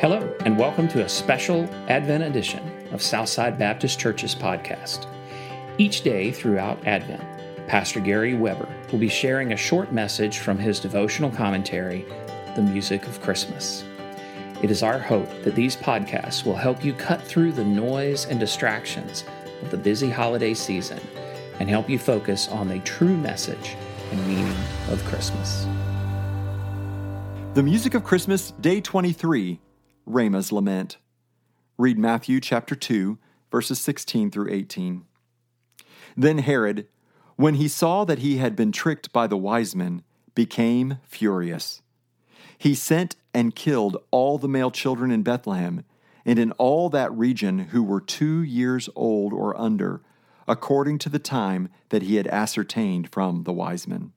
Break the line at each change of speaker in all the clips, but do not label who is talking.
Hello, and welcome to a special Advent edition of Southside Baptist Church's podcast. Each day throughout Advent, Pastor Gary Weber will be sharing a short message from his devotional commentary, The Music of Christmas. It is our hope that these podcasts will help you cut through the noise and distractions of the busy holiday season and help you focus on the true message and meaning of Christmas.
The Music of Christmas, Day 23 Ramah's Lament. Read Matthew chapter 2, verses 16 through 18. Then Herod, when he saw that he had been tricked by the wise men, became furious. He sent and killed all the male children in Bethlehem and in all that region who were two years old or under, according to the time that he had ascertained from the wise men.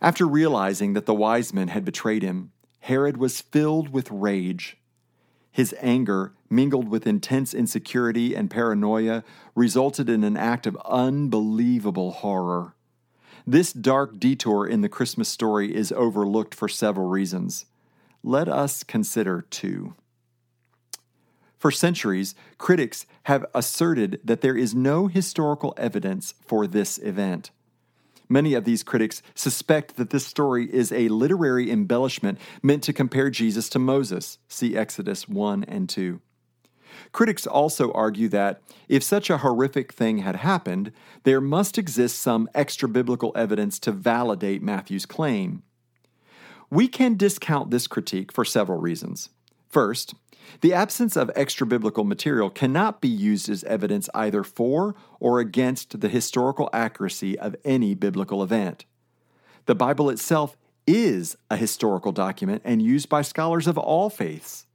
After realizing that the wise men had betrayed him, Herod was filled with rage. His anger, mingled with intense insecurity and paranoia, resulted in an act of unbelievable horror. This dark detour in the Christmas story is overlooked for several reasons. Let us consider two. For centuries, critics have asserted that there is no historical evidence for this event. Many of these critics suspect that this story is a literary embellishment meant to compare Jesus to Moses. See Exodus 1 and 2. Critics also argue that if such a horrific thing had happened, there must exist some extra biblical evidence to validate Matthew's claim. We can discount this critique for several reasons. First, the absence of extra biblical material cannot be used as evidence either for or against the historical accuracy of any biblical event. The Bible itself is a historical document and used by scholars of all faiths.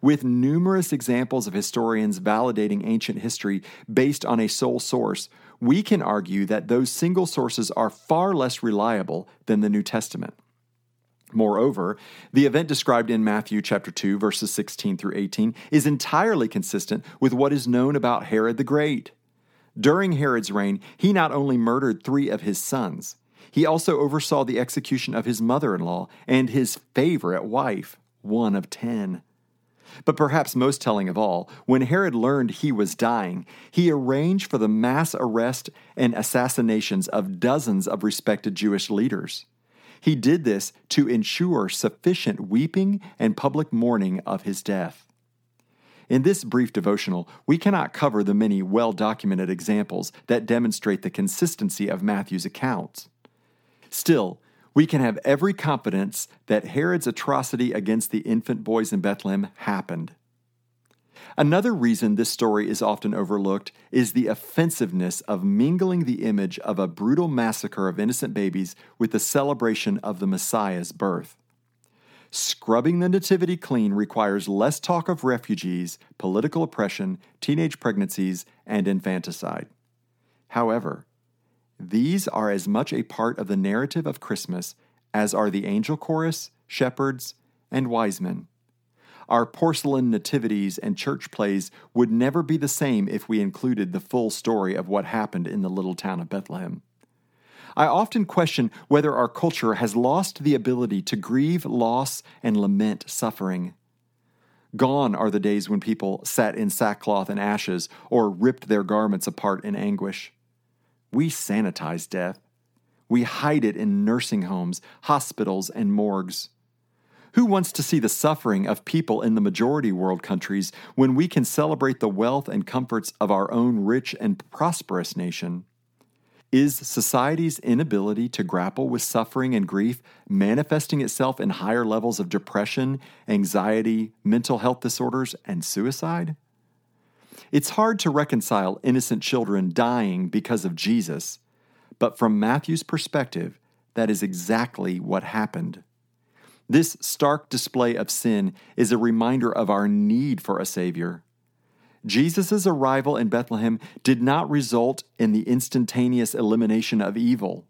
With numerous examples of historians validating ancient history based on a sole source, we can argue that those single sources are far less reliable than the New Testament. Moreover, the event described in Matthew chapter 2 verses 16 through 18 is entirely consistent with what is known about Herod the Great. During Herod's reign, he not only murdered 3 of his sons, he also oversaw the execution of his mother-in-law and his favorite wife, one of 10. But perhaps most telling of all, when Herod learned he was dying, he arranged for the mass arrest and assassinations of dozens of respected Jewish leaders. He did this to ensure sufficient weeping and public mourning of his death. In this brief devotional, we cannot cover the many well documented examples that demonstrate the consistency of Matthew's accounts. Still, we can have every confidence that Herod's atrocity against the infant boys in Bethlehem happened. Another reason this story is often overlooked is the offensiveness of mingling the image of a brutal massacre of innocent babies with the celebration of the Messiah's birth. Scrubbing the nativity clean requires less talk of refugees, political oppression, teenage pregnancies, and infanticide. However, these are as much a part of the narrative of Christmas as are the angel chorus, shepherds, and wise men. Our porcelain nativities and church plays would never be the same if we included the full story of what happened in the little town of Bethlehem. I often question whether our culture has lost the ability to grieve loss and lament suffering. Gone are the days when people sat in sackcloth and ashes or ripped their garments apart in anguish. We sanitize death. We hide it in nursing homes, hospitals, and morgues. Who wants to see the suffering of people in the majority world countries when we can celebrate the wealth and comforts of our own rich and prosperous nation? Is society's inability to grapple with suffering and grief manifesting itself in higher levels of depression, anxiety, mental health disorders, and suicide? It's hard to reconcile innocent children dying because of Jesus, but from Matthew's perspective, that is exactly what happened. This stark display of sin is a reminder of our need for a Savior. Jesus' arrival in Bethlehem did not result in the instantaneous elimination of evil.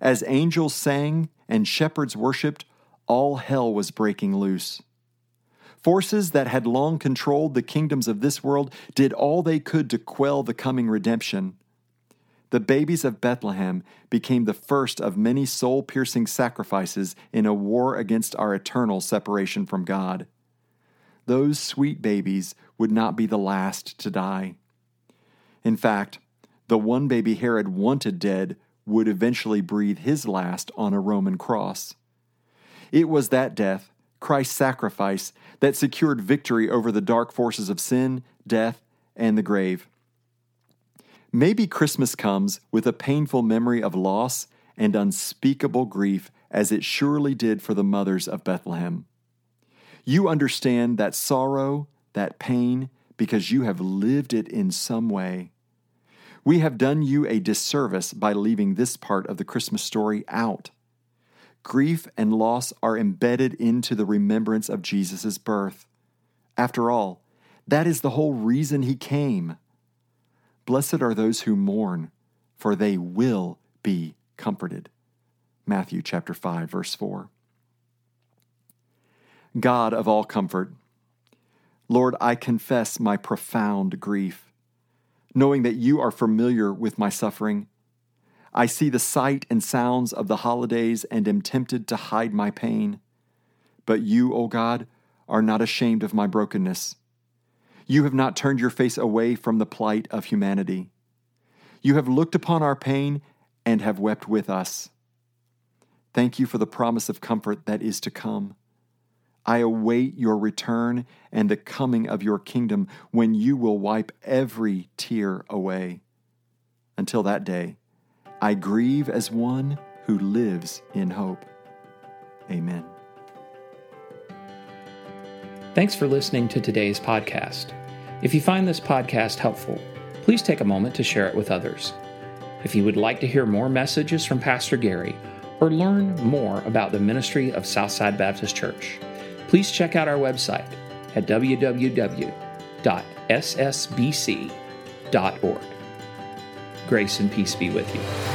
As angels sang and shepherds worshiped, all hell was breaking loose. Forces that had long controlled the kingdoms of this world did all they could to quell the coming redemption. The babies of Bethlehem became the first of many soul piercing sacrifices in a war against our eternal separation from God. Those sweet babies would not be the last to die. In fact, the one baby Herod wanted dead would eventually breathe his last on a Roman cross. It was that death, Christ's sacrifice, that secured victory over the dark forces of sin, death, and the grave. Maybe Christmas comes with a painful memory of loss and unspeakable grief, as it surely did for the mothers of Bethlehem. You understand that sorrow, that pain, because you have lived it in some way. We have done you a disservice by leaving this part of the Christmas story out. Grief and loss are embedded into the remembrance of Jesus' birth. After all, that is the whole reason he came. Blessed are those who mourn, for they will be comforted. Matthew chapter 5 verse 4. God of all comfort, Lord, I confess my profound grief. Knowing that you are familiar with my suffering, I see the sight and sounds of the holidays and am tempted to hide my pain. But you, O God, are not ashamed of my brokenness. You have not turned your face away from the plight of humanity. You have looked upon our pain and have wept with us. Thank you for the promise of comfort that is to come. I await your return and the coming of your kingdom when you will wipe every tear away. Until that day, I grieve as one who lives in hope. Amen.
Thanks for listening to today's podcast. If you find this podcast helpful, please take a moment to share it with others. If you would like to hear more messages from Pastor Gary or learn more about the ministry of Southside Baptist Church, please check out our website at www.ssbc.org. Grace and peace be with you.